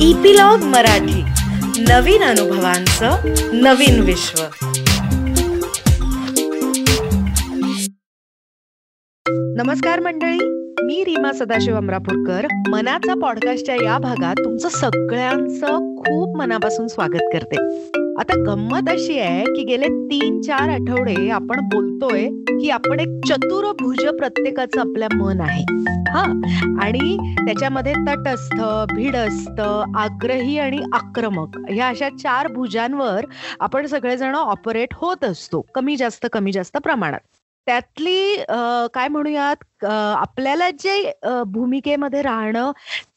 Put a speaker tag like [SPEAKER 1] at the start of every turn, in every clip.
[SPEAKER 1] Epilogue Marathi. नवीन अनुभवांचं नवीन विश्व.
[SPEAKER 2] नमस्कार मंडळी. मी रीमा सदाशिव अमरापूरकर. मनाचा पॉडकास्टच्या या भागात तुमचं सगळ्यांचं खूप मनापासून स्वागत करते. आता गंमत अशी आहे की गेले तीन चार आठवडे आपण बोलतोय की आपण एक चतुर्भुज प्रत्येकाचं आपल्या मन आहे. हा? आणि त्याच्यामध्ये तटस्थ भिडस्त आग्रही आणि आक्रमक ह्या अशा चार भुजांवर आपण सगळेजण ऑपरेट होत असतो कमी जास्त कमी जास्त प्रमाणात. त्यातली काय म्हणूयात आपल्याला जे भूमिकेमध्ये राहणं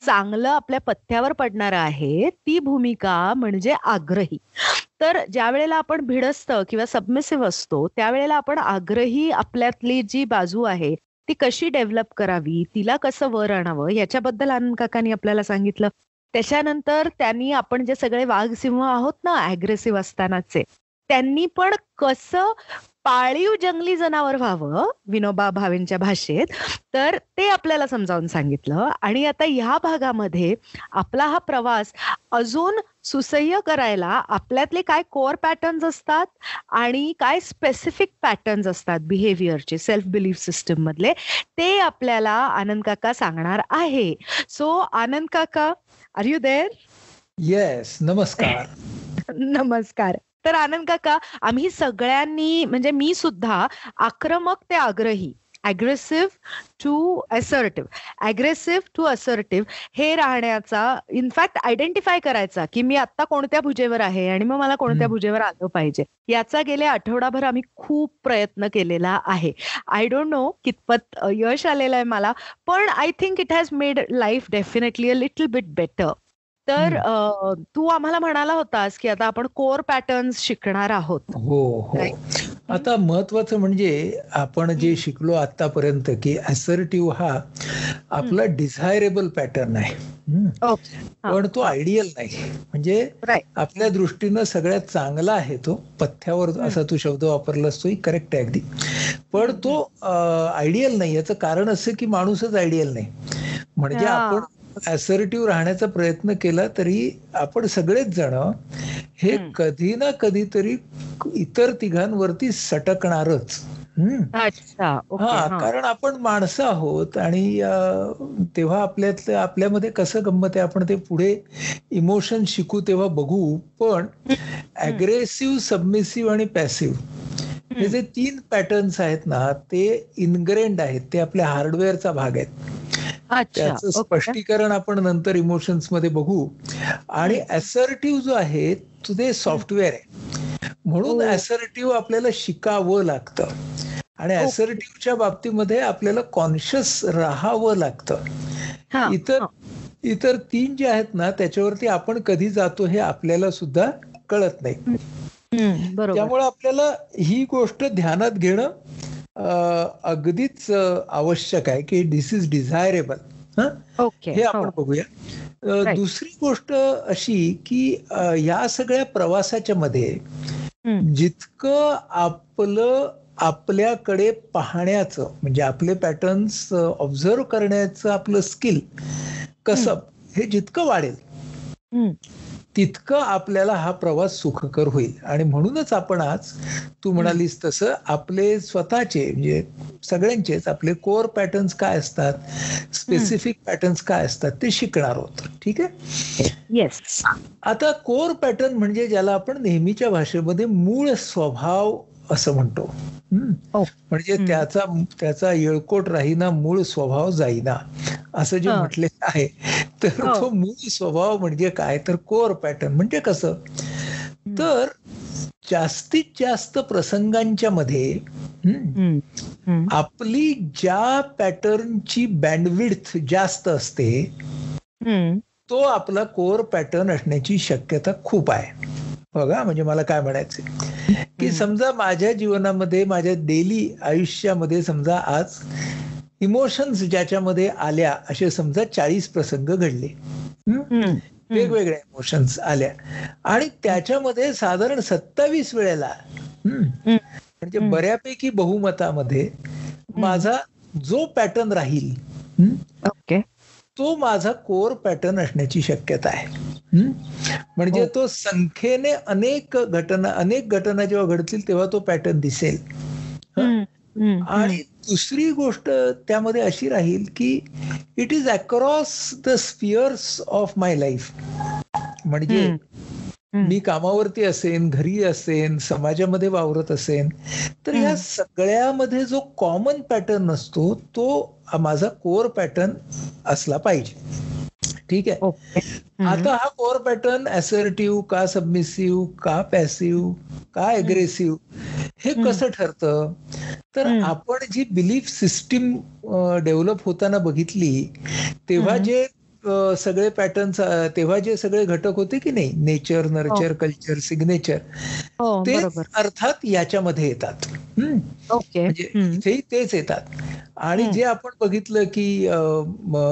[SPEAKER 2] चांगलं आपल्या पथ्यावर पडणार आहे ती भूमिका म्हणजे आग्रही. तर ज्या वेळेला आपण भिडस्त किंवा सबमिसिव्ह असतो त्यावेळेला आपण आग्रही आपल्यातली जी बाजू आहे ती कशी डेव्हलप करावी तिला कसं वर आणावं याच्याबद्दल आनंद काकांनी आपल्याला सांगितलं. त्याच्यानंतर त्यांनी आपण जे सगळे वाघ सिंह आहोत ना अग्रेसिव्ह असतानाचे त्यांनी पण कसं पाळीव जंगली जनावर व्हावं विनोबा भावेंच्या भाषेत तर ते आपल्याला समजावून सांगितलं. आणि आता ह्या भागामध्ये आपला हा प्रवास अजून सुसह्य करायला आपल्यातले काय कोअर पॅटर्न्स असतात आणि काय स्पेसिफिक पॅटर्न्स असतात बिहेवियरचे सेल्फ बिलीफ सिस्टम मधले ते आपल्याला आनंद काका सांगणार आहे. सो आनंद काका आर यू देअर
[SPEAKER 3] येस नमस्कार.
[SPEAKER 2] नमस्कार. तर आनंद काका आम्ही सगळ्यांनी म्हणजे मी सुद्धा आक्रमक ते आग्रही aggressive to assertive aggressive to assertive हे राहण्याचा इनफॅक्ट आयडेंटिफाय करायचा की मी आता कोणत्या भुजेवर आहे आणि मग मला कोणत्या भुजेवर आलं पाहिजे. याचा गेले आठवडाभर आम्ही खूप प्रयत्न केलेला आहे. आय डोंट नो कितपत यश आलेलं आहे मला पण I think it has made life definitely a little bit better तर तू आम्हाला म्हणाला होतास की आता आपण कोर पॅटर्न्स शिकणार आहोत.
[SPEAKER 3] हो हो. आता महत्वाचं म्हणजे आपण जे शिकलो आतापर्यंत की असर्टिव्ह हा आपला डिझायरेबल पॅटर्न आहे. पण तो आयडियल नाही. म्हणजे आपल्या दृष्टीनं सगळ्यात चांगला आहे तो. पथ्यावर असा तू शब्द वापरलास तोही करेक्ट आहे अगदी. पण तो आयडियल नाही. याचं कारण असं की माणूसच आयडियल नाही. म्हणजे आपण असर्टिव्ह राहण्याचा प्रयत्न केला तरी आपण सगळेच जण हे कधी ना कधीतरी इतर तिघांवरती सटकणारच. हा कारण आपण माणसं आहोत आणि तेव्हा आपल्यात आपल्यामध्ये कसं गंमत आहे आपण ते पुढे इमोशन शिकू तेव्हा बघू पण अग्रेसिव्ह सबमिसिव्ह आणि पॅसिव्ह हे जे तीन पॅटर्न्स आहेत ना ते इनग्रेंड आहेत ते आपल्या हार्डवेअरचा भाग आहेत. त्याचं स्पष्टीकरण आपण नंतर इमोशन्समध्ये बघू. आणि असर्टिव्ह जो आहे तो ते सॉफ्टवेअर आहे. म्हणून असर्टिव्ह आपल्याला शिकावं लागतं. आणि असर्टिव्हच्या बाबतीमध्ये आपल्याला कॉन्शियस राहावं लागतं. इतर इतर तीन जे आहेत ना त्याच्यावरती आपण कधी जातो हे आपल्याला सुद्धा कळत नाही. त्यामुळे आपल्याला ही गोष्ट ध्यानात घेणं अगदीच आवश्यक आहे की दिस इज डिझायरेबल हे? आपण बघूया. दुसरी गोष्ट अशी की या सगळ्या प्रवासाच्या मध्ये जितकं आपलं आपल्याकडे पाहण्याचं म्हणजे आपले पॅटर्न्स ऑब्झर्व करण्याचं आपलं स्किल कसं हे जितकं वाढेल तितकं आपल्याला हा प्रवास सुखकर होईल. आणि म्हणूनच आपण आज तू म्हणालीस तसं आपले स्वतःचे म्हणजे सगळ्यांचेच आपले कोर पॅटर्न्स काय असतात स्पेसिफिक पॅटर्न्स काय असतात ते शिकणार आहोत. ठीक आहे?
[SPEAKER 2] येस
[SPEAKER 3] आता कोर पॅटर्न म्हणजे ज्याला आपण नेहमीच्या भाषेमध्ये मूळ स्वभाव असं म्हणतो. म्हणजे त्याचा त्याचा येळकोट राहीना मूळ स्वभाव जाईना. असं जे म्हटलेलं आहे. तर तो मूळ स्वभाव म्हणजे काय तर कोर पॅटर्न म्हणजे कसं? तर जास्तीत जास्त प्रसंगांच्या मध्ये आपली ज्या पॅटर्नची बँडविड्थ जास्त असते तो आपला कोर पॅटर्न असण्याची शक्यता खूप आहे. बघा म्हणजे मला काय म्हणायचं की समजा माझ्या जीवनामध्ये माझ्या डेली आयुष्यामध्ये समजा आज इमोशन्स ज्याच्यामध्ये आल्या असे समजा चाळीस प्रसंग घडले. वेगवेगळ्या इमोशन्स आल्या. आणि त्याच्यामध्ये साधारण सत्तावीस वेळेला म्हणजे बऱ्यापैकी बहुमतामध्ये माझा जो पॅटर्न राहील
[SPEAKER 2] ओके.
[SPEAKER 3] तो माझा कोर पॅटर्न असण्याची शक्यता आहे. म्हणजे तो संख्येने अनेक घटना अनेक घटना जेव्हा घडतील तेव्हा तो पॅटर्न दिसेल. आणि दुसरी गोष्ट त्यामध्ये अशी राहील की it is across the spheres of my life म्हणजे मी कामावरती असेन घरी असेन समाजामध्ये वावरत असेन तर या सगळ्यामध्ये जो कॉमन पॅटर्न असतो तो माझा कोर पॅटर्न असला पाहिजे. ठीक आहे? आता हा कोर पॅटर्न असर्टिव्ह का सबमिसिव्ह का पॅसिव्ह का अग्रेसिव्ह हे कसं ठरतं? तर आपण जी बिलीफ सिस्टीम डेव्हलप होताना बघितली तेव्हा जे सगळे पॅटर्न तेव्हा जे सगळे घटक होते की नाही? नेचर नर्चर कल्चर सिग्नेचर ते अर्थात याच्यामध्ये येतात. म्हणजे तेच येतात. आणि जे आपण बघितलं की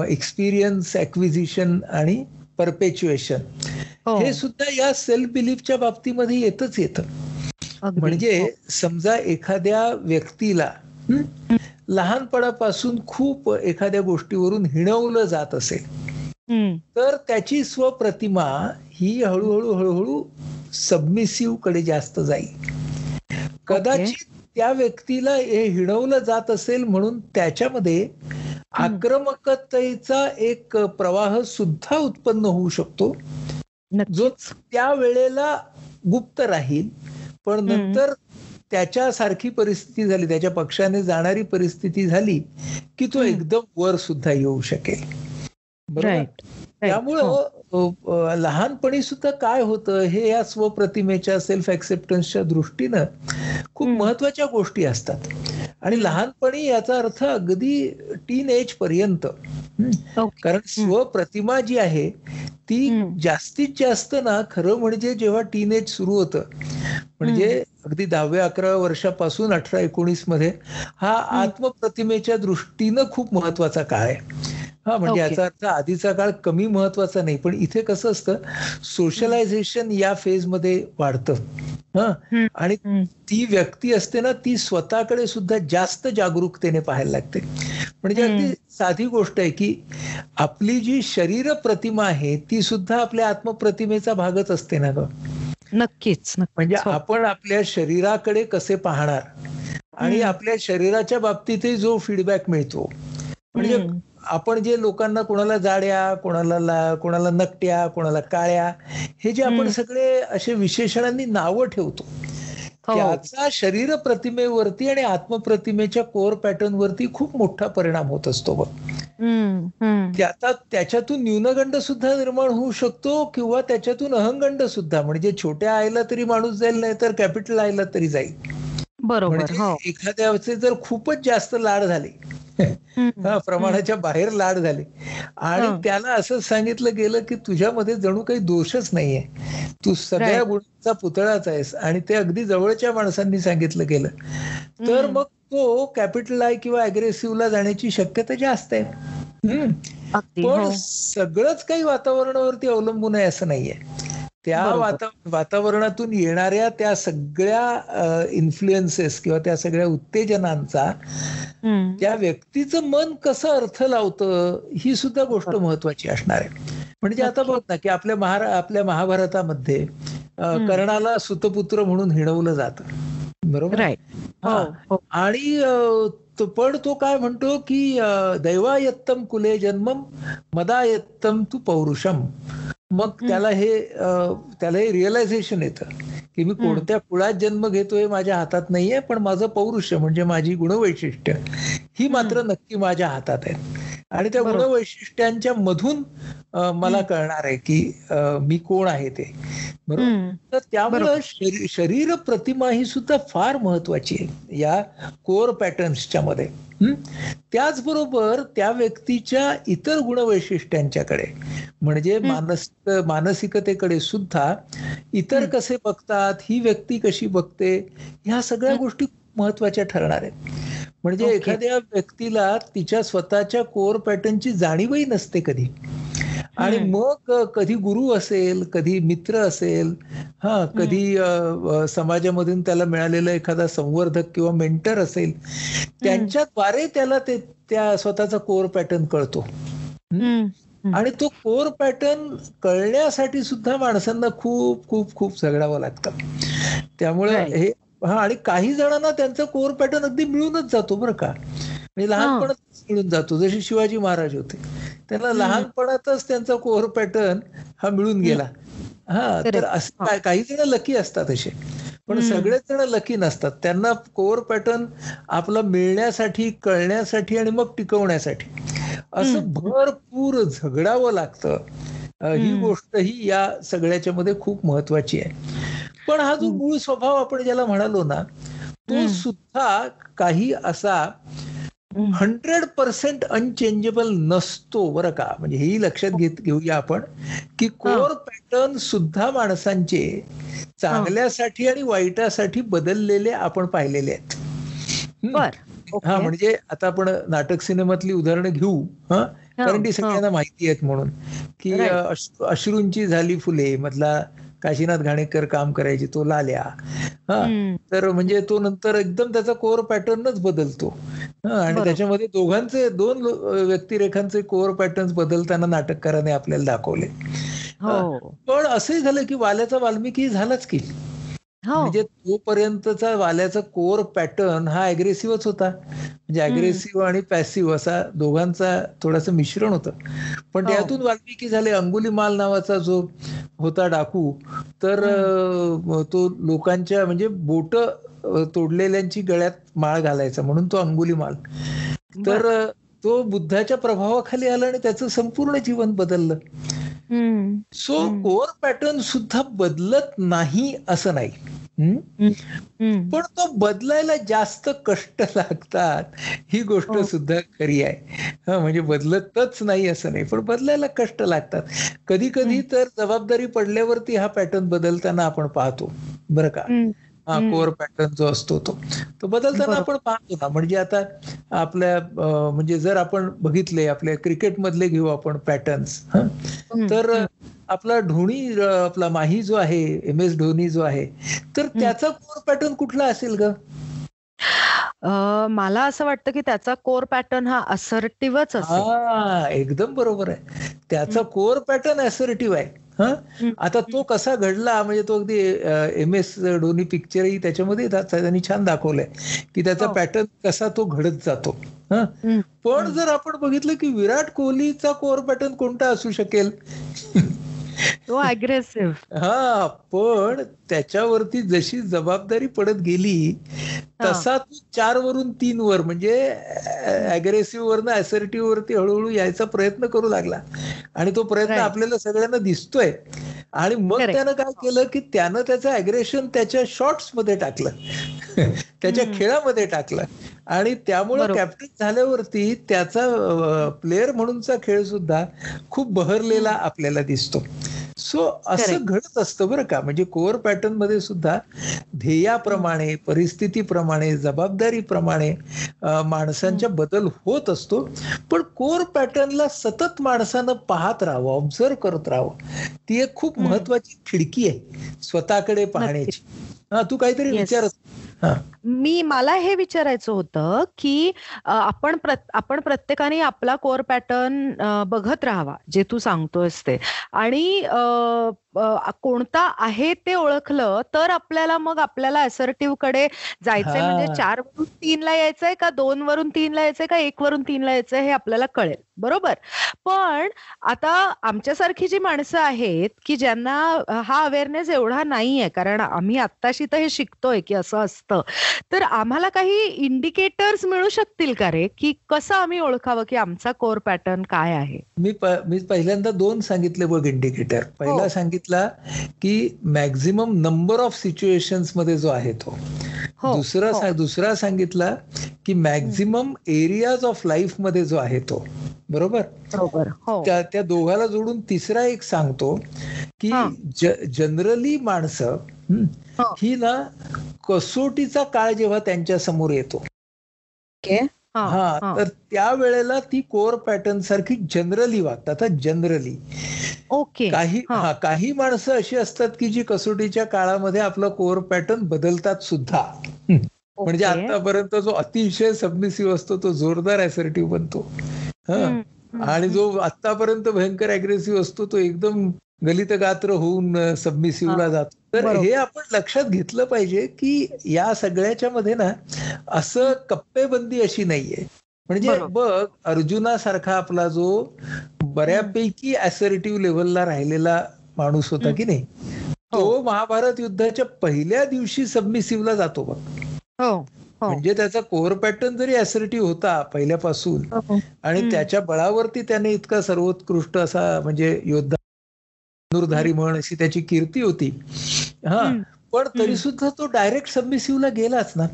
[SPEAKER 3] एक्सपिरियन्स ऍक्विजिशन आणि परपेच्युएशन हे. सुद्धा या सेल्फ बिलीफच्या बाबतीमध्ये येतच येतं. म्हणजे समजा एखाद्या व्यक्तीला लहानपणापासून खूप एखाद्या गोष्टीवरून हिणवलं जात असेल तर त्याची स्वप्रतिमा ही हळूहळू हळूहळू सबमिसिव्हकडे जास्त जाईल. कदाचित त्या व्यक्तीला हे हिणवलं जात असेल म्हणून त्याच्यामध्ये आक्रमकतेचा एक प्रवाह सुद्धा उत्पन्न होऊ शकतो. जो त्या वेळेला गुप्त राहील पण नंतर त्याच्यासारखी परिस्थिती झाली त्याच्या पक्षाने जाणारी परिस्थिती झाली की तो एकदम वर सुद्धा येऊ शकेल. बरोबर? त्यामुळं लहानपणी सुद्धा काय होतं हे या स्वप्रतिमेच्या सेल्फ ऍक्सेप्टन्सच्या दृष्टीनं खूप महत्त्वाच्या गोष्टी असतात. आणि लहानपणी याचा अर्थ अगदी टीन एज पर्यंत. कारण स्वप्रतिमा जी आहे ती जास्तीत जास्त ना खरं म्हणजे जेव्हा टीन एज सुरू होतं म्हणजे अगदी दहाव्या अकराव्या वर्षापासून अठरा एकोणीसमध्ये हा आत्मप्रतिमेच्या दृष्टीनं खूप महत्त्वाचा काळ आहे. हा म्हणजे याचा अर्थ आधीचा काळ कमी महत्त्वाचा नाही पण इथे कसं असतं सोशलायझेशन या फेजमध्ये वाढतं. हा आणि ती व्यक्ती असते ना ती स्वतःकडे सुद्धा जास्त जागरूकतेने पाहायला लागते. म्हणजे अगदी साधी गोष्ट आहे की आपली जी शरीर प्रतिमा आहे ती सुद्धा आपल्या आत्मप्रतिमेचा भागच असते ना ग?
[SPEAKER 2] नक्कीच
[SPEAKER 3] म्हणजे आपण आपल्या शरीराकडे कसे पाहणार? आणि आपल्या शरीराच्या बाबतीतही जो फीडबॅक मिळतो. म्हणजे आपण जे लोकांना कोणाला जाड्या कोणाला कोणाला नकट्या कोणाला काळ्या हे जे आपण सगळे असे विशेषणांनी नावं ठेवतो. त्याचा शरीर प्रतिमेवरती आणि आत्मप्रतिमेच्या कोर पॅटर्न वरती खूप मोठा परिणाम होत असतो बघ. आता त्याच्यातून न्यूनगंड सुद्धा निर्माण होऊ शकतो किंवा त्याच्यातून अहंगंड सुद्धा. म्हणजे छोट्या आईला तरी माणूस जाईल नाही तर कॅपिटल आईला तरी जाईल.
[SPEAKER 2] बरोबर
[SPEAKER 3] एखाद्याचे जर खूपच जास्त लाड झाले प्रमाणाच्या बाहेर लाड झाले. आणि त्याला असं सांगितलं गेलं की तुझ्यामध्ये जणू काही दोषच नाहीये. तू सगळ्या गुणांचा पुतळाच आहेस आणि ते अगदी जवळच्या माणसांनी सांगितलं गेलं. तर मग तो कॅपिटल आय किंवा अग्रेसिव्हला जाण्याची शक्यता जास्त आहे. पण सगळंच काही वातावरणावरती अवलंबून आहे असं नाहीये. त्या वातावरणातून येणाऱ्या त्या सगळ्या इन्फ्लुएन्सेस किंवा त्या सगळ्या उत्तेजनांचा त्या व्यक्तीचं मन कसं अर्थ लावतं ही सुद्धा गोष्ट महत्वाची असणार आहे. म्हणजे आता बघ ना की आपल्या महारा आपल्या महाभारतामध्ये कर्णाला सुतपुत्र म्हणून हिणवलं जातं. बरोबर? आणि पण तो काय म्हणतो की दैवायत्तम कुले जन्मम मदायत्तम तू पौरुषम. मग त्याला हे त्याला हे रिअलायझेशन येतं की मी कोणत्या कुळात जन्म घेतोय माझ्या हातात नाहीये पण माझं पौरुष्य म्हणजे माझी गुणवैशिष्ट्य. ही मात्र नक्की माझ्या हातात आहेत. आणि त्या गुणवैशिष्ट्यांच्या मधून मला कळणार आहे की मी कोण आहे ते. बरोबर? तर त्यामुळं शरीर प्रतिमा ही सुद्धा फार महत्वाची आहे या कोर पॅटर्न्सच्या मध्ये. त्याचबरोबर त्या व्यक्तीच्या इतर गुणवैशिष्ट्यांच्याकडे म्हणजे मानसिक मानसिकतेकडे सुद्धा इतर कसे बघतात ही व्यक्ती कशी बघते ह्या सगळ्या गोष्टी महत्त्वाच्या ठरणार आहेत. म्हणजे एखाद्या व्यक्तीला तिच्या स्वतःच्या कोर पॅटर्नची जाणीवही नसते कधी. आणि मग कधी गुरु असेल कधी मित्र असेल हा कधी समाजामधून त्याला मिळालेला एखादा संवर्धक किंवा मेंटर असेल त्यांच्याद्वारे त्याला ते त्या स्वतःचा कोर पॅटर्न कळतो. आणि तो कोर पॅटर्न कळण्यासाठी सुद्धा माणसांना खूप खूप खूप झगडावं लागतं. त्यामुळे हे हा आणि काही जणांना त्यांचा कोर पॅटर्न अगदी मिळूनच जातो बरं का. म्हणजे लहानपणातच मिळून जातो. जसे शिवाजी महाराज होते. त्यांना लहानपणातच त्यांचा कोर पॅटर्न हा मिळून गेला. हा तर असं काही जण लकी असतात असे. पण सगळेच जण लकी नसतात. त्यांना कोर पॅटर्न आपला मिळण्यासाठी कळण्यासाठी आणि मग टिकवण्यासाठी असं भरपूर झगडावं लागतं. ही गोष्ट ही या सगळ्याच्या मध्ये खूप महत्वाची आहे. पण हा जो मूळ स्वभाव आपण ज्याला म्हणालो ना तो सुद्धा काही असा हंड्रेड पर्सेंट अनचेंजेबल नसतो बरं का? म्हणजे हेही लक्षात घेत घेऊया आपण की कोर पॅटर्न सुद्धा माणसांचे चांगल्यासाठी आणि वाईटासाठी बदललेले आपण पाहिलेले आहेत. हा म्हणजे आता आपण नाटक सिनेमातली उदाहरणं घेऊ हा? कारण ती सगळ्यांना माहिती आहेत म्हणून. की अश्रूंची झाली फुले मधला काशीनाथ घाणेकर काम करायचे तो लाल्या. हा तर म्हणजे तो नंतर एकदम त्याचा कोर पॅटर्नच बदलतो. आणि त्याच्यामध्ये दोघांचे दोन व्यक्तिरेखांचे कोर पॅटर्न बदलताना नाटककाराने आपल्याला दाखवले. पण असंही झालं की वाल्याचा वाल्मिकी झालाच की. म्हणजे तोपर्यंतचा वाल्याचा कोर पॅटर्न हा अग्रेसिव्हच होता. म्हणजे अग्रेसिव्ह आणि पॅसिव्ह असा दोघांचा थोडस मिश्रण होतं. पण त्यातून वाल्मिकी झाले. अंगुली माल नावाचा जो होता डाकू तर तो लोकांच्या म्हणजे बोट तोडलेल्यांची गळ्यात माळ घालायचा म्हणून तो अंगुली माल. तर तो बुद्धाच्या प्रभावाखाली आला आणि त्याचं संपूर्ण जीवन बदललं. सो कोर पॅटर्न सुद्धा बदलत नाही असं नाही. पण तो बदलायला जास्त कष्ट लागतात ही गोष्ट सुद्धा खरी आहे. म्हणजे बदलतच नाही असं नाही पण बदलायला कष्ट लागतात. कधी कधी तर जबाबदारी पडल्यावरती हा पॅटर्न बदलताना आपण पाहतो. बरं का? हा कोर पॅटर्न जो असतो तो. तो बदलताना आपण पाहतो ना म्हणजे आता आपल्या म्हणजे जर आपण बघितले आपल्या क्रिकेट मधले घेऊ आपण पॅटर्न्स तर आपला धोनी आपला माही जो आहे एम एस धोनी जो आहे तर त्याचा कोर पॅटर्न कुठला असेल ग?
[SPEAKER 2] मला असं वाटतं की त्याचा कोर पॅटर्न हा असर्टिव्हच
[SPEAKER 3] हा एकदम बरोबर आहे. त्याचा कोर पॅटर्न असर्टिव्ह आहे. हा? आता तो कसा घडला म्हणजे तो अगदी एम एस धोनी पिक्चरही त्याच्यामध्ये त्यांनी छान दाखवलंय की त्याचा पॅटर्न कसा तो घडत जातो. हा? पण जर आपण बघितलं की विराट कोहलीचा कोर पॅटर्न कोणता असू शकेल?
[SPEAKER 2] तो अग्रेसिव्ह
[SPEAKER 3] हा पण त्याच्यावरती जशी जबाबदारी पडत गेली तसा तो चार वरून तीन वर म्हणजे अग्रेसिव्ह वरनं असर्टिव्ह वरती हळूहळू यायचा प्रयत्न करू लागला. आणि तो प्रयत्न आपल्याला सगळ्यांना दिसतोय. आणि मग त्यानं काय केलं की त्यानं त्याचं अग्रेशन त्याच्या शॉर्ट्समध्ये टाकलं. त्याच्या खेळामध्ये टाकलं. आणि त्यामुळे कॅप्टन झाल्यावरती त्याचा प्लेअर म्हणूनचा खेळ सुद्धा खूप बहरलेला आपल्याला दिसतो. सो असं घडत असतं बरं का. म्हणजे कोअर पॅटर्नमध्ये सुद्धा ध्येयाप्रमाणे परिस्थितीप्रमाणे जबाबदारीप्रमाणे माणसांच्या बदल होत असतो. पण कोर पॅटर्नला सतत माणसानं पाहत राहावं ऑब्झर्व करत राहावं. ती एक खूप महत्वाची खिडकी आहे. स्वतःकडे पाहण्याची. हा तू काहीतरी विचारत
[SPEAKER 2] मी मला हे विचारायचं होतं की आपण आपण प्रत्येकाने आपला कोर पॅटर्न बघत राहावा जे तू सांगतोयस ते. आणि कोणता आहे ते ओळखलं तर आपल्याला मग आपल्याला असर्टिव्हकडे जायचंय. म्हणजे चार वरून तीन ला यायचंय का दोन वरून तीन ला यायचंय का एक वरून तीन ला यायचंय हे आपल्याला कळेल. बरोबर? पण आता आमच्यासारखी जी माणसं आहेत की ज्यांना हा अवेअरनेस एवढा नाहीये कारण आम्ही आत्ताशी तर हे शिकतोय की असं असतं. तर आम्हाला काही इंडिकेटर्स मिळू शकतील का रे? की कसं आम्ही ओळखावं की आमचा कोर पॅटर्न काय आहे?
[SPEAKER 3] मी मी पहिल्यांदा दोन सांगितले बघ इंडिकेटर पहिला सांगितला की मॅक्झिमम नंबर ऑफ सिच्युएशनमध्ये जो आहे तो. दुसरा दुसरा सांगितला की मॅक्झिमम एरियाज ऑफ लाईफमध्ये जो आहे तो. बरोबर? त्या त्या दोघाला जोडून तिसरा एक सांगतो की जनरली माणसं ही ना कसोटीचा काळ जेव्हा त्यांच्यासमोर येतो. हा तर त्या वेळेला ती कोर पॅटर्न सारखी जनरली वागतात जनरली
[SPEAKER 2] ओके.
[SPEAKER 3] काही हा. काही माणसं अशी असतात की जी कसोटीच्या काळामध्ये आपला कोर पॅटर्न बदलतात सुद्धा. म्हणजे आतापर्यंत जो अतिशय सबमिसिव्ह असतो तो जोरदार असर्टिव्ह बनतो. आणि जो आतापर्यंत भयंकर अग्रेसिव्ह असतो तो एकदम गलित गात्र होऊन सबमिसिव्हला जातो. तर हे आपण लक्षात घेतलं पाहिजे की या सगळ्याच्या मध्ये ना असं कप्पेबंदी अशी नाहीये. म्हणजे बघ अर्जुनासारखा आपला जो बऱ्यापैकी असर्टिव्ह लेवलला राहिलेला माणूस होता की नाही? तो महाभारत युद्धाच्या पहिल्या दिवशी सबमिसिव्हला जातो बघ. म्हणजे त्याचा कोर पॅटर्न जरी असर्टिव्ह होता पहिल्यापासून आणि त्याच्या बळावरती त्याने इतका सर्वोत्कृष्ट असा म्हणजे योद्धा धनुर्धारी म्हण अशी त्याची कीर्ती होती. हा पण तरी सुद्धा तो डायरेक्ट सबमिसिव्हला गेलाच ना.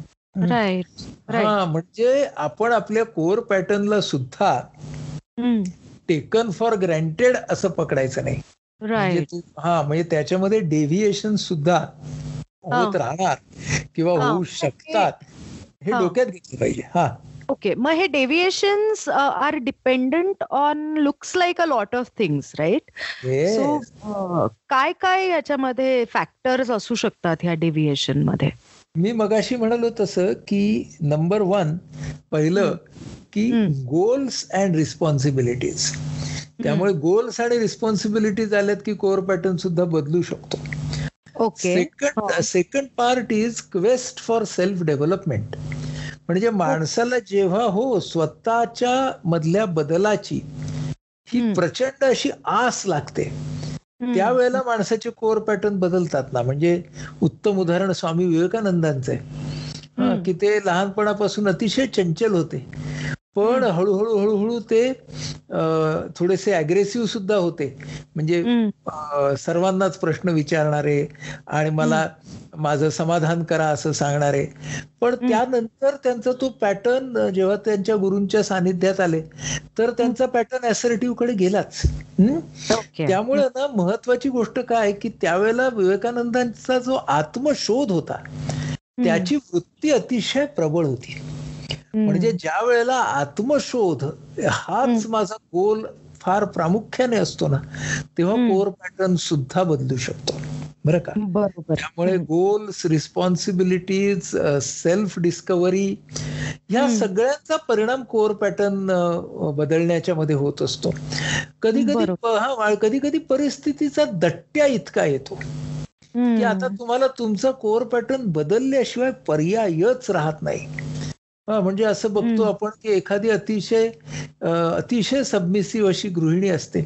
[SPEAKER 3] हा म्हणजे आपण आपल्या कोर पॅटर्नला सुद्धा टेकन फॉर ग्रँटेड असं पकडायचं नाही. म्हणजे हा म्हणजे त्याच्यामध्ये डेव्हिएशन सुद्धा होत राहणार किंवा होऊ शकतात हे डोक्यात घेतलं पाहिजे. हा.
[SPEAKER 2] ओके. मग हे deviations are dependent on looks like a lot of things right so काय काय याच्यामध्ये फॅक्टर्स असू शकतात ह्या डेव्हिएशनमध्ये?
[SPEAKER 3] मी मगाशी म्हणालो तसं की नंबर वन पहिलं की गोल्स अँड रिस्पॉन्सिबिलिटीज. त्यामुळे गोल्स आणि रिस्पॉन्सिबिलिटीज आल्यात की कोर पॅटर्न सुद्धा बदलू शकतो.
[SPEAKER 2] Okay.
[SPEAKER 3] Second second part is quest for self development. म्हणजे माणसाला जेव्हा हो स्वतःच्या मधल्या बदलाची ही प्रचंड अशी आस लागते त्यावेळेला माणसाचे कोर पॅटर्न बदलतात ना. म्हणजे उत्तम उदाहरण स्वामी विवेकानंदांचं आहे. की ते लहानपणापासून अतिशय चंचल होते. पण हळूहळू हळूहळू ते थोडेसे अग्रेसिव्ह सुद्धा होते. म्हणजे सर्वांनाच प्रश्न विचारणारे आणि मला माझं समाधान करा असं सांगणारे. पण त्यानंतर त्यांचा तो पॅटर्न जेव्हा त्यांच्या गुरूंच्या सानिध्यात आले तर त्यांचा पॅटर्न असर्टिव्हकडे गेलाच. त्यामुळे ना महत्वाची गोष्ट काय की त्यावेळेला विवेकानंदांचा जो आत्मशोध होता त्याची वृत्ती अतिशय प्रबळ होती. म्हणजे ज्या वेळेला आत्मशोध हाच माझा गोल फार प्रामुख्याने असतो ना तेव्हा कोर पॅटर्न सुद्धा बदलू शकतो. बरं का? त्यामुळे गोल्स रिस्पॉन्सिबिलिटीज सेल्फ डिस्कव्हरी या सगळ्यांचा परिणाम कोर पॅटर्न बदलण्याच्या मध्ये होत असतो. कधी कधी हा कधी कधी परिस्थितीचा दट्ट्या इतका येतो की आता तुम्हाला तुमचा कोर पॅटर्न बदलल्याशिवाय पर्यायच राहत नाही. म्हणजे असं बघतो आपण की एखादी अतिशय अतिशय सबमिसिव्ह अशी गृहिणी असते.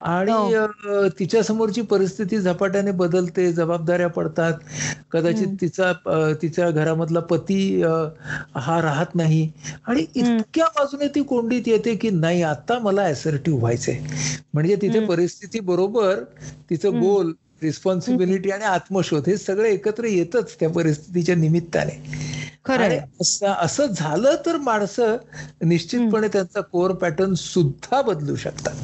[SPEAKER 3] आणि तिच्या समोरची परिस्थिती झपाट्याने बदलते जबाबदाऱ्या पडतात. कदाचित तिचा तिच्या घरामधला पती हा राहत नाही. आणि इतक्या बाजूने ती कोंडीत येते की नाही आता मला असर्टिव्ह व्हायचंय. म्हणजे तिथे परिस्थिती बरोबर तिचं गोल रिस्पॉन्सिबिलिटी आणि आत्मशोध हे सगळं एकत्र येतच त्या परिस्थितीच्या निमित्ताने. असं झालं तर माणसं निश्चितपणे त्यांचा कोर पॅटर्न सुद्धा बदलू शकतात.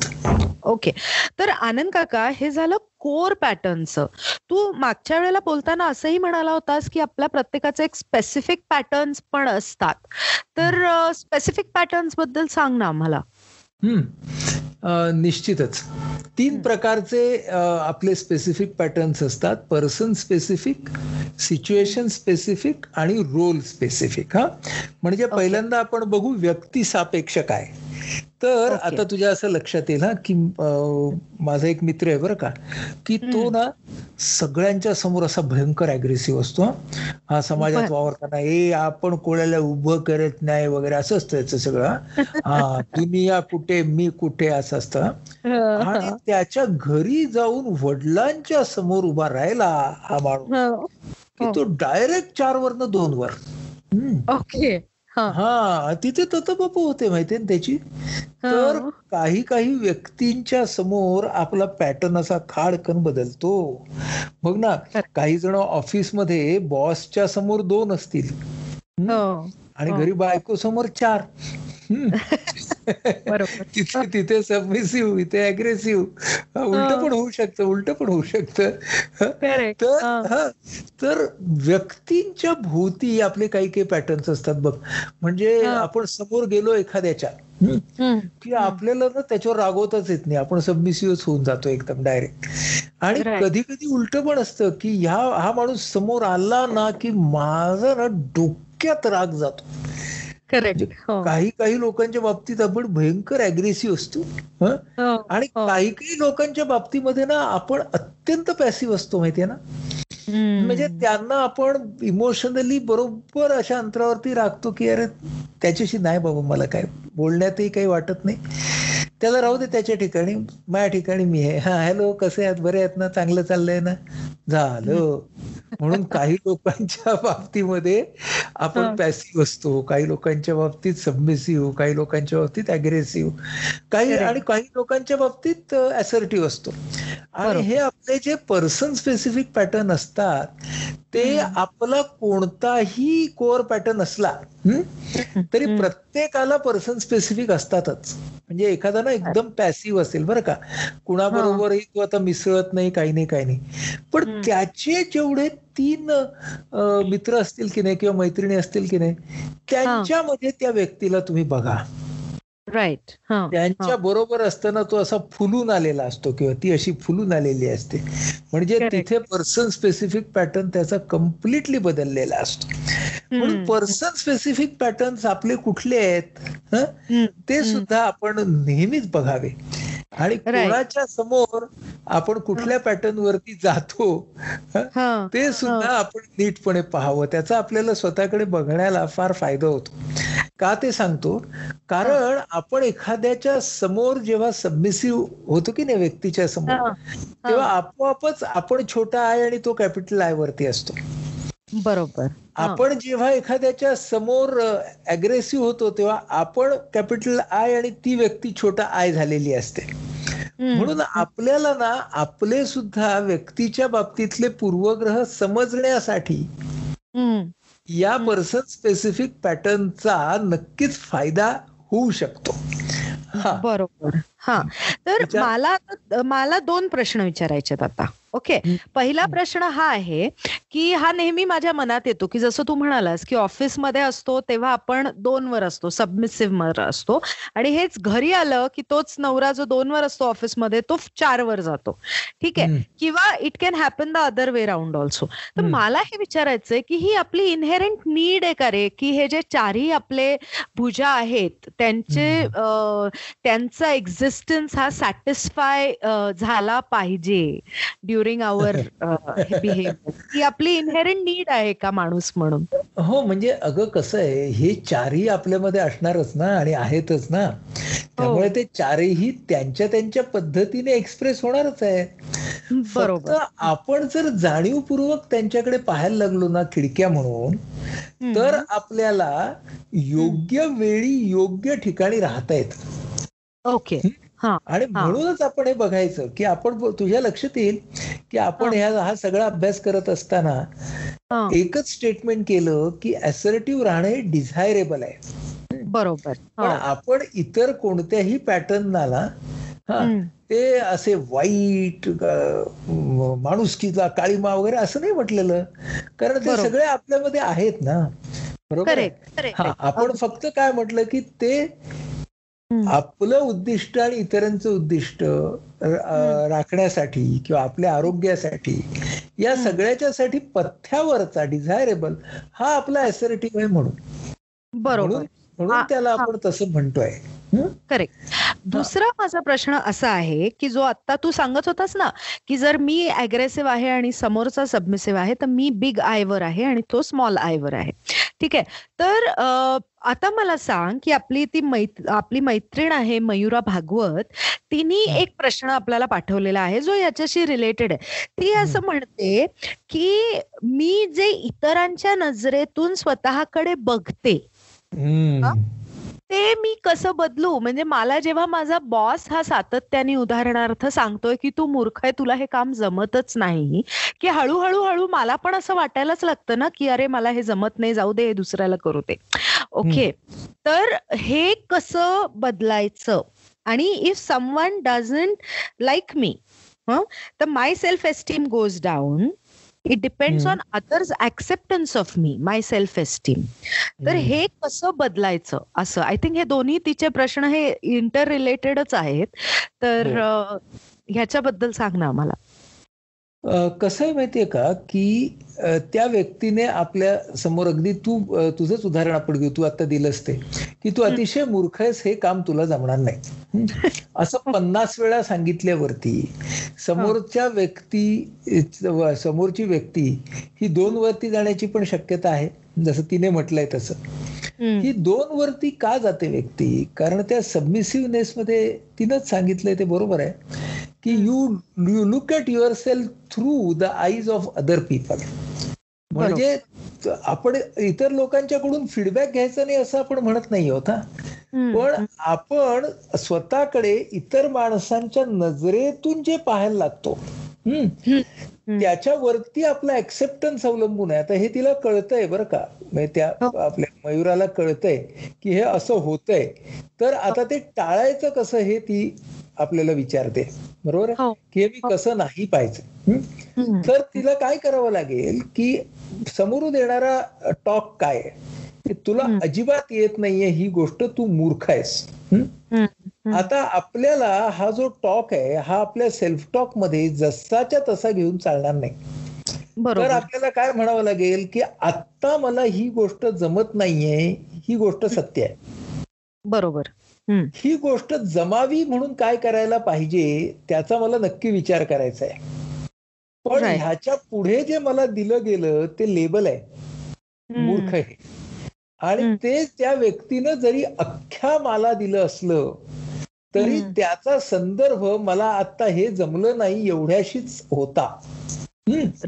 [SPEAKER 2] ओके. तर आनंद काका हे झालं कोर पॅटर्नचं. तू मागच्या वेळेला बोलताना असंही म्हणाला होतास की आपल्या प्रत्येकाचे एक स्पेसिफिक पॅटर्न्स पण असतात. तर स्पेसिफिक पॅटर्न्सबद्दल सांग ना आम्हाला.
[SPEAKER 3] निश्चितच. तीन प्रकारचे आपले स्पेसिफिक पॅटर्न्स असतात. पर्सन स्पेसिफिक सिच्युएशन स्पेसिफिक आणि रोल स्पेसिफिक हा. म्हणजे पहिल्यांदा आपण बघू व्यक्ती सापेक्ष काय. तर आता तुझ्या असं लक्षात येईल हा की माझा एक मित्र आहे बरं का की तो ना सगळ्यांच्या समोर असा भयंकर अग्रेसिव्ह असतो हा. समाजात वावरताना ए आपण कोणाला उभं करत नाही वगैरे असं असतं याचं सगळं हा. दुनिया कुठे मी कुठे असं असतं आणि त्याच्या घरी जाऊन वडिलांच्या समोर उभा राहिला हा माणूस की तो डायरेक्ट चार वरनं दोन वर
[SPEAKER 2] ओके.
[SPEAKER 3] हा. तिथे ततबापू होते माहितीये त्याची? तर काही काही व्यक्तींच्या समोर आपला पॅटर्न असा खाडकन बदलतो. बघ ना काही जण ऑफिसमध्ये बॉसच्या समोर दोन असतील. आणि घरी बायको समोर चार तिथे तिथे सबमिसिव्ह इथे अग्रेसिव्ह उलट पण होऊ शकतं उलट पण होऊ शकतं. तर तर व्यक्तींच्या भोवती आपले काही काही पॅटर्न्स असतात बघ. म्हणजे आपण समोर गेलो एखाद्याच्या की आपल्याला ना त्याच्यावर रागवताच येत नाही. आपण सबमिसिव्ह होऊन जातो एकदम डायरेक्ट आणि कधी कधी उलट पण असतं की ह्या हा माणूस समोर आला ना की माझा ना डोक्यात राग जातो.
[SPEAKER 2] करेक्ट
[SPEAKER 3] म्हणजे काही काही लोकांच्या बाबतीत आपण भयंकर अग्रेसिव्ह असतो हं?
[SPEAKER 2] हो,
[SPEAKER 3] आणि काही काही लोकांच्या बाबतीमध्ये ना आपण अत्यंत पॅसिव्ह असतो माहितीये ना? म्हणजे त्यांना आपण इमोशनली बरोबर अशा अंतरावरती राखतो की अरे त्याच्याशी नाही बाबा मला काय बोलण्यातही काही वाटत नाही. त्याला राहू दे त्याच्या ठिकाणी माझ्या ठिकाणी मी आहे. हा हॅलो कसे आहेत? बरे आहेत ना? चांगलं चाललंय ना? झालं. म्हणून काही लोकांच्या बाबतीमध्ये आपण पॅसिव्ह असतो. काही लोकांच्या बाबतीत सबमिसिव्ह काही लोकांच्या बाबतीत अग्रेसिव्ह काही आणि काही लोकांच्या बाबतीत असर्टिव्ह असतो. आणि हे आपले जे पर्सन स्पेसिफिक पॅटर्न असतात ते आपला कोणताही कोअर पॅटर्न असला तरी प्रत्येकाला पर्सन स्पेसिफिक असतातच. म्हणजे एखादा ना एकदम पॅसिव्ह असेल बरं का. कुणाबरोबरही तो आता मिसळत नाही काही नाही काही नाही. पण त्याचे जेवढे तीन मित्र असतील की नाही किंवा मैत्रिणी असतील की नाही त्यांच्यामध्ये त्या व्यक्तीला तुम्ही बघा.
[SPEAKER 2] राईट
[SPEAKER 3] त्यांच्या बरोबर असताना तो असा फुलून आलेला असतो किंवा ती अशी फुलून आलेली असते. म्हणजे तिथे पर्सन स्पेसिफिक पॅटर्न त्याचा कम्प्लिटली बदललेला असतो. म्हणून पर्सन स्पेसिफिक पॅटर्न्स आपले कुठले आहेत ते सुद्धा आपण नेहमीच बघावे. आणि कोणाच्या समोर आपण कुठल्या पॅटर्न वरती जातो ते सुद्धा आपण नीटपणे पाहावं. त्याचा आपल्याला स्वतःकडे बघण्याला फार फायदा होतो. का ते सांगतो? कारण आपण एखाद्याच्या समोर जेव्हा सबमिसिव्ह होतो की नाही व्यक्तीच्या समोर तेव्हा आपोआपच आपण छोटा आहे आणि तो कॅपिटल आय वरती असतो.
[SPEAKER 2] बरोबर.
[SPEAKER 3] आपण जेव्हा एखाद्याच्या समोर अग्रेसिव्ह होतो तेव्हा आपण कॅपिटल आय आणि ती व्यक्ती छोटा आय झालेली असते. म्हणून आपल्याला ना आपले सुद्धा व्यक्तीच्या बाबतीतले पूर्वग्रह समजण्यासाठी या पर्सन स्पेसिफिक पॅटर्नचा नक्कीच फायदा होऊ शकतो.
[SPEAKER 2] बरोबर. हा. तर मला मला दोन प्रश्न विचारायचे आता. ओके पहिला प्रश्न हा आहे की हा नेहमी माझ्या मनात येतो की जसं तू म्हणालास की ऑफिसमध्ये असतो तेव्हा आपण दोन वर असतो सबमिसिव्ह वर असतो. आणि हेच घरी आलं की तोच नवरा जो दोन वर असतो ऑफिसमध्ये तो चार वर जातो. ठीक आहे? किंवा it can happen the other way round also तर मला हे विचारायचंय की ही आपली इनहेरंट नीड आहे का रे? की हे जे चारही आपले भुजा आहेत त्यांचे त्यांचा एक्झिस्टन्स हा सॅटिस्फाय झाला पाहिजे ड्युरिंग आवर बिहेवियर ही आपली इनहेरंट नीड आहे का माणूस म्हणून?
[SPEAKER 3] हो म्हणजे अगं कसं आहे हे चारही आपल्यामध्ये असणारच ना आणि आहेतच ना. त्यामुळे ते चारही त्यांच्या त्यांच्या पद्धतीने एक्सप्रेस होणारच आहे.
[SPEAKER 2] बरोबर.
[SPEAKER 3] आपण जर जाणीवपूर्वक त्यांच्याकडे पाहायला लागलो ना खिडक्या म्हणून तर आपल्याला योग्य वेळी योग्य ठिकाणी राहता येत.
[SPEAKER 2] ओके.
[SPEAKER 3] आणि म्हणूनच आपण हे बघायचं की आपण तुझ्या लक्षात येईल की आपण ह्या हा सगळा अभ्यास करत असताना एकच स्टेटमेंट केलं की असर्टिव्ह राहणं हे डिझायरेबल आहे.
[SPEAKER 2] बरोबर.
[SPEAKER 3] पण आपण इतर कोणत्याही पॅटर्नला हा ते असे वाईट माणुसकीचा काळीमा वगैरे असं नाही म्हटलेलं. कारण ते सगळे आपल्यामध्ये आहेत ना. बरोबर आपण फक्त काय म्हटलं की ते आपलं उद्दिष्ट आणि इतरांचं उद्दिष्ट राखण्यासाठी किंवा आपल्या आरोग्यासाठी या सगळ्याच्यासाठी पथ्यावरचा डिझायरेबल हा आपला असर्टिव्ह आहे म्हणून.
[SPEAKER 2] बरोबर.
[SPEAKER 3] म्हणून त्याला आपण तसं म्हणतोय.
[SPEAKER 2] करेक्ट दुसरा माझा प्रश्न असा आहे की जो आता तू सांगत होतास ना की जर मी अग्रेसिव्ह आहे आणि समोरचा सबमिसिव्ह आहे तर मी बिग आयवर आहे आणि तो स्मॉल आयवर आहे. ठीक आहे? तर आता मला सांग की आपली ती मैत आपली मैत्रीण आहे मयुरा भागवत तिने एक प्रश्न आपल्याला पाठवलेला आहे जो याच्याशी रिलेटेड आहे. ती असं म्हणते की मी जे इतरांच्या नजरेतून स्वतःकडे बघते ते मी कसं बदलू? म्हणजे मला जेव्हा माझा बॉस हा सातत्याने उदाहरणार्थ सांगतोय की तू मूर्ख आहे तुला हे काम जमतच नाही की हळूहळू हळू मला पण असं वाटायलाच लागतं ना की अरे मला हे जमत नाही जाऊ दे हे दुसऱ्याला करू दे. ओके. तर हे कसं बदलायचं? आणि if someone doesn't like me तर my self esteem goes down it depends on others acceptance of me my self esteem तर हे कसं बदलायचं असं? आय थिंक हे दोन्ही तिचे प्रश्न हे इंटर रिलेटेडच आहेत. तर ह्याच्याबद्दल सांग ना आम्हाला.
[SPEAKER 3] कसं आहे माहितीये का? की त्या व्यक्तीने आपल्यासमोर अगदी तू तुझंच उदाहरण आपण घेऊ तू आता दिलंस ते की तू अतिशय मूर्ख आहेस हे काम तुला जमणार नाही. असं पन्नास वेळा सांगितल्यावरती समोरच्या व्यक्ती समोरची व्यक्ती ही दोन वरती जाण्याची पण शक्यता आहे. जसं तिने म्हटलंय तसं. ही दोन वरती का जाते व्यक्ती? कारण त्या सबमिसिव्हनेस मध्ये तिनंच सांगितलंय ते बरोबर आहे. की you you look at yourself through the eyes of other people म्हणजे आपण इतर लोकांच्याकडून फीडबॅक घ्यायचा नाही असं आपण म्हणत नाही आहोत पण आपण स्वतःकडे इतर माणसांच्या नजरेतून जे पाहायला लागतो त्याच्यावरती आपला ऍक्सेप्टन्स अवलंबून आहे. आता हे तिला कळतंय बरं का. म्हणजे त्या हो. आपल्या मयुराला कळतंय की हे असं होतंय. तर आता ते टाळायचं कसं हे ती आपल्याला विचारते. बरोबर आहे? हो. की हे मी हो. कसं नाही पाहिजे तर तिला काय करावं लागेल की समोरून देणारा टॉक काय तुला अजिबात येत नाहीये ही गोष्ट तू मूर्ख आहेस. आता आपल्याला हा जो टॉक आहे हा आपल्या सेल्फ टॉकमध्ये जसाच्या तसा घेऊन चालणार नाही. तर आपल्याला काय म्हणावं लागेल की आता मला ही गोष्ट जमत नाहीये ही गोष्ट सत्य आहे.
[SPEAKER 2] बरोबर.
[SPEAKER 3] ही गोष्ट जमावी म्हणून काय करायला पाहिजे त्याचा मला नक्की विचार करायचा आहे. पण ह्याच्या पुढे जे मला दिलं गेलं ते लेबल आहे. मूर्ख आहे. आणि ते त्या व्यक्तीनं जरी अख्ख्या मला दिलं असलं तरी त्याचा संदर्भ मला आता हे जमलं नाही एवढ्याशीच होता.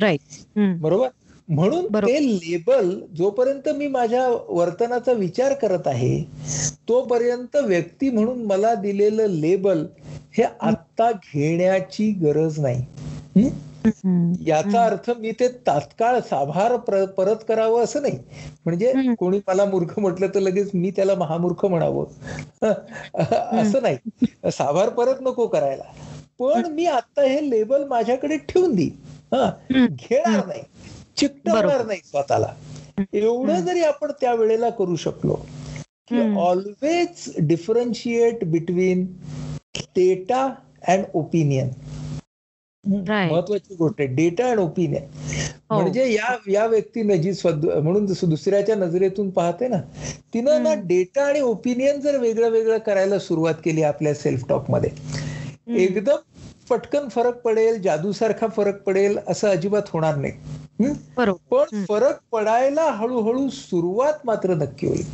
[SPEAKER 2] राईट
[SPEAKER 3] बरोबर? म्हणून ते लेबल जोपर्यंत मी माझ्या वर्तनाचा विचार करत आहे तोपर्यंत व्यक्ती म्हणून मला दिलेलं लेबल हे आत्ता घेण्याची गरज नाही. याचा अर्थ मी ते तात्काळ साभार परत करावं असं नाही. म्हणजे कोणी मला मूर्ख म्हटलं तर लगेच मी त्याला महामूर्ख म्हणावं. असं नाही. साभार परत नको करायला. पण मी आता हे लेबल माझ्याकडे ठेवून देईन. हा घेणार नाही. चिकटवणार नाही स्वतःला. एवढं जरी आपण त्या वेळेला करू शकलो की always differentiate between data and opinion महत्वाची गोष्ट आहे. डेटा अँड ओपिनियन म्हणजे या या व्यक्तीनं जी म्हणून दुसऱ्याच्या नजरेतून पाहते ना तिनं ना डेटा आणि ओपिनियन जर वेगळं वेगळं करायला सुरुवात केली आपल्या सेल्फ टॉकमध्ये एकदम पटकन फरक पडेल जादूसारखा फरक पडेल असं अजिबात होणार नाही. पण फरक पडायला हळूहळू सुरुवात मात्र नक्की होईल.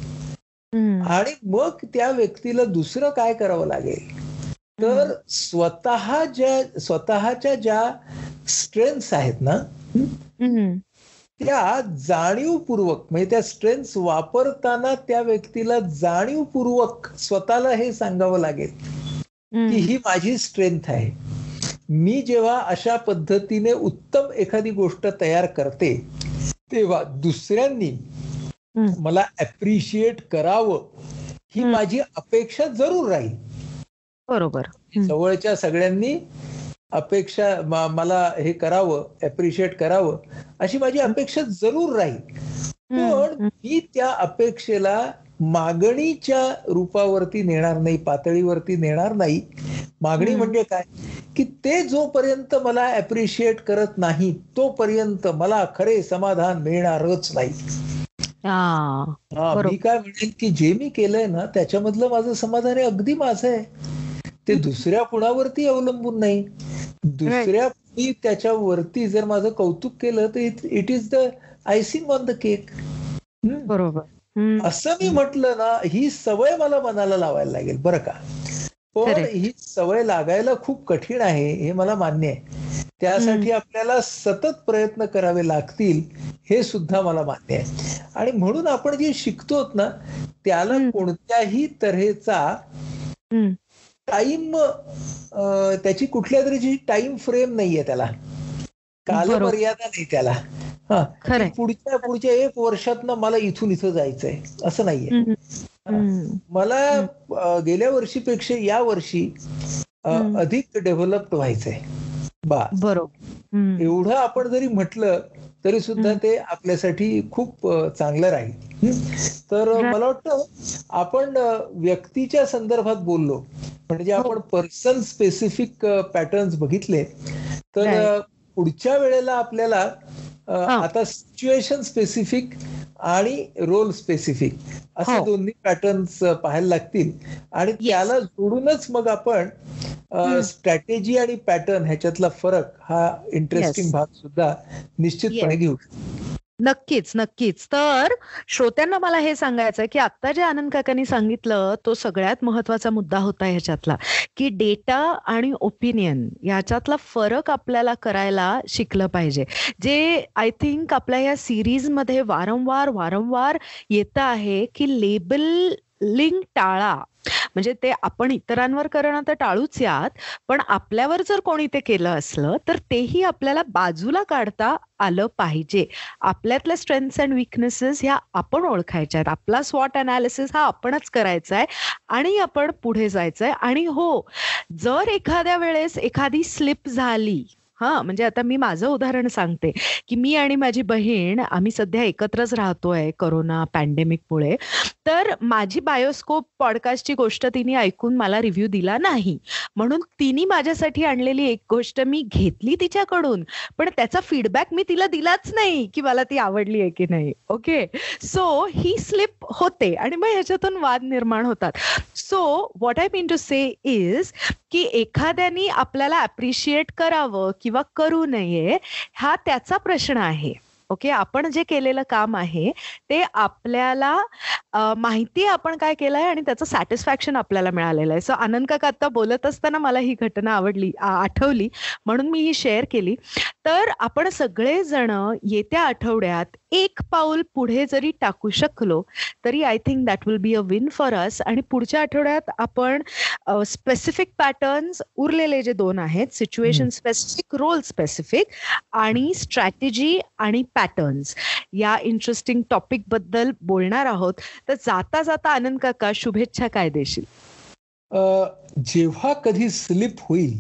[SPEAKER 3] आणि मग त्या व्यक्तीला दुसरं काय करावं लागेल? तर स्वतः ज्या स्वतःच्या ज्या स्ट्रेंथ आहेत ना त्या जाणीवपूर्वक म्हणजे त्या स्ट्रेंथ वापरताना त्या व्यक्तीला जाणीवपूर्वक स्वतःला हे सांगावं लागेल की ही माझी स्ट्रेंथ आहे. मी जेव्हा अशा पद्धतीने उत्तम एखादी गोष्ट तयार करते तेव्हा दुसऱ्यांनी मला अप्रिशिएट करावं ही माझी अपेक्षा जरूर राहील.
[SPEAKER 2] बरोबर.
[SPEAKER 3] जवळच्या सगळ्यांनी अपेक्षा मला हे करावं अप्रिशिएट करावं अशी माझी अपेक्षा जरूर राहील. पण मी त्या अपेक्षेला मागणीच्या रूपावरती नेणार नाही पातळीवरती नेणार नाही. मागणी म्हणजे काय? की ते जोपर्यंत मला अप्रिशिएट करत नाही तोपर्यंत मला खरे समाधान मिळणारच नाही. मी काय म्हणेन की जे मी केलंय ना त्याच्यामधलं माझं समाधान हे अगदी माझं आहे. ते दुसऱ्या कुणावरती अवलंबून नाही. दुसऱ्या कुणी त्याच्यावरती जर माझं कौतुक केलं तर it is the icing on the cake
[SPEAKER 2] बरोबर.
[SPEAKER 3] असं मी म्हटलं ना ही सवय मला मनाला लावायला लागेल बरं का? पण ही सवय लागायला खूप कठीण आहे हे मला मान्य आहे. त्यासाठी आपल्याला सतत प्रयत्न करावे लागतील हे सुद्धा मला मान्य आहे. आणि म्हणून आपण जे शिकतो ना त्याला कोणत्याही तऱ्हेचा टाइम त्याची कुठल्या तरी टाइम फ्रेम नाहीये त्याला. कालमर्यादा नाही त्याला. हा पुढच्या पुढच्या एक वर्षात मला इथून इथं जायचंय. असं नाहीये. मला गेल्या वर्षीपेक्षा या वर्षी अधिक डेव्हलप्ड व्हायचंय.
[SPEAKER 2] बरोबर.
[SPEAKER 3] एवढं आपण जरी म्हटलं तरी सुद्धा ते आपल्यासाठी खूप चांगलं राहील. तर मला वाटतं आपण व्यक्तीच्या संदर्भात बोललो म्हणजे हो. आपण पर्सन स्पेसिफिक पॅटर्न्स बघितले तर पुढच्या वेळेला आपल्याला आता सिच्युएशन स्पेसिफिक आणि रोल स्पेसिफिक असे हो. दोन्ही पॅटर्न्स पाहायला लागतील. आणि त्याला जोडूनच मग आपण स्ट्रॅटेजी आणि पॅटर्न ह्याच्यातला फरक हा इंटरेस्टिंग भाग सुद्धा निश्चितपणे घेऊ
[SPEAKER 2] नक्कीच नक्कीच. तर श्रोत्यांना मला हे सांगायचं की आता जे आनंद काकांनी सांगितलं तो सगळ्यात महत्त्वाचा मुद्दा होता ह्याच्यातला की डेटा आणि ओपिनियन याच्यातला फरक आपल्याला करायला शिकलं पाहिजे. जे आय थिंक आपल्या या सिरीजमध्ये वारंवार वारंवार येत आहे की लेबल लिंक टाळा. म्हणजे ते आपण इतरांवर करणं तर टाळूच यात पण आपल्यावर जर कोणी ते केलं असलं तर तेही आपल्याला बाजूला काढता आलं पाहिजे. आपल्यातल्या स्ट्रेंथ्स अँड विकनेसेस ह्या आपण ओळखायच्या आहेत. आपला स्वॉट अनालिसिस हा आपणच करायचा आहे आणि आपण पुढे जायचं आहे. आणि हो जर एखाद्या वेळेस एखादी स्लिप झाली हा म्हणजे आता मी माझं उदाहरण सांगते की मी आणि माझी बहीण आम्ही सध्या एकत्रच राहतोय करोना पॅन्डेमिकमुळे. तर माझी बायोस्कोप पॉडकास्टची गोष्ट तिने ऐकून मला रिव्ह्यू दिला नाही. म्हणून तिने माझ्यासाठी आणलेली एक गोष्ट मी घेतली तिच्याकडून पण त्याचा फीडबॅक मी तिला दिलाच नाही की मला ती आवडली आहे की नाही. ओके? सो ही स्लिप होते आणि मग ह्याच्यातून वाद निर्माण होतात. So what I mean to say is की एखाद्यानी आपल्याला अप्रिशिएट करावं किंवा करू नये हा त्याचा प्रश्न आहे. ओके? आपण जे केलेलं काम आहे ते आपल्याला माहिती आपण काय केलंय आणि त्याचं सॅटिस्फॅक्शन आपल्याला मिळालेलं आहे. सो आनंद काका आता बोलत असताना मला ही घटना आवडली आठवली. म्हणून मी ही शेअर केली. तर आपण सगळेजण येत्या आठवड्यात एक पाऊल पुढे जरी टाकू शकलो तरी I think that will be a win for us आणि पुढच्या आठवड्यात आपण स्पेसिफिक पॅटर्न्स उरलेले जे दोन आहेत सिच्युएशन स्पेसिफिक रोल स्पेसिफिक आणि स्ट्रॅटेजी आणि पॅटर्न्स या इंटरेस्टिंग टॉपिकबद्दल बोलणार आहोत. तर जाता जाता आनंद काका शुभेच्छा काय देशील
[SPEAKER 3] जेव्हा कधी स्लिप होईल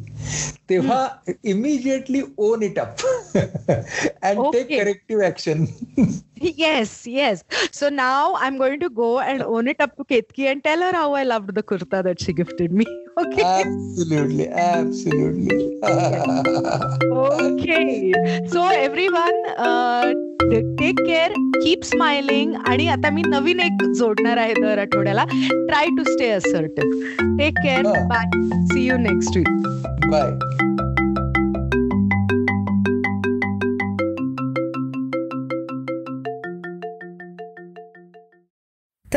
[SPEAKER 3] तेव्हा immediately own it up and take corrective action
[SPEAKER 2] yes yes so now i'm going to go and own it up to ketki and tell her how i loved the kurta that she gifted me okay
[SPEAKER 3] absolutely absolutely
[SPEAKER 2] okay so everyone uh, take care keep smiling आणि आता मी नवीन एक जोडणार आहे दर आठवड्याला try to stay assertive take care bye see you next week
[SPEAKER 3] bye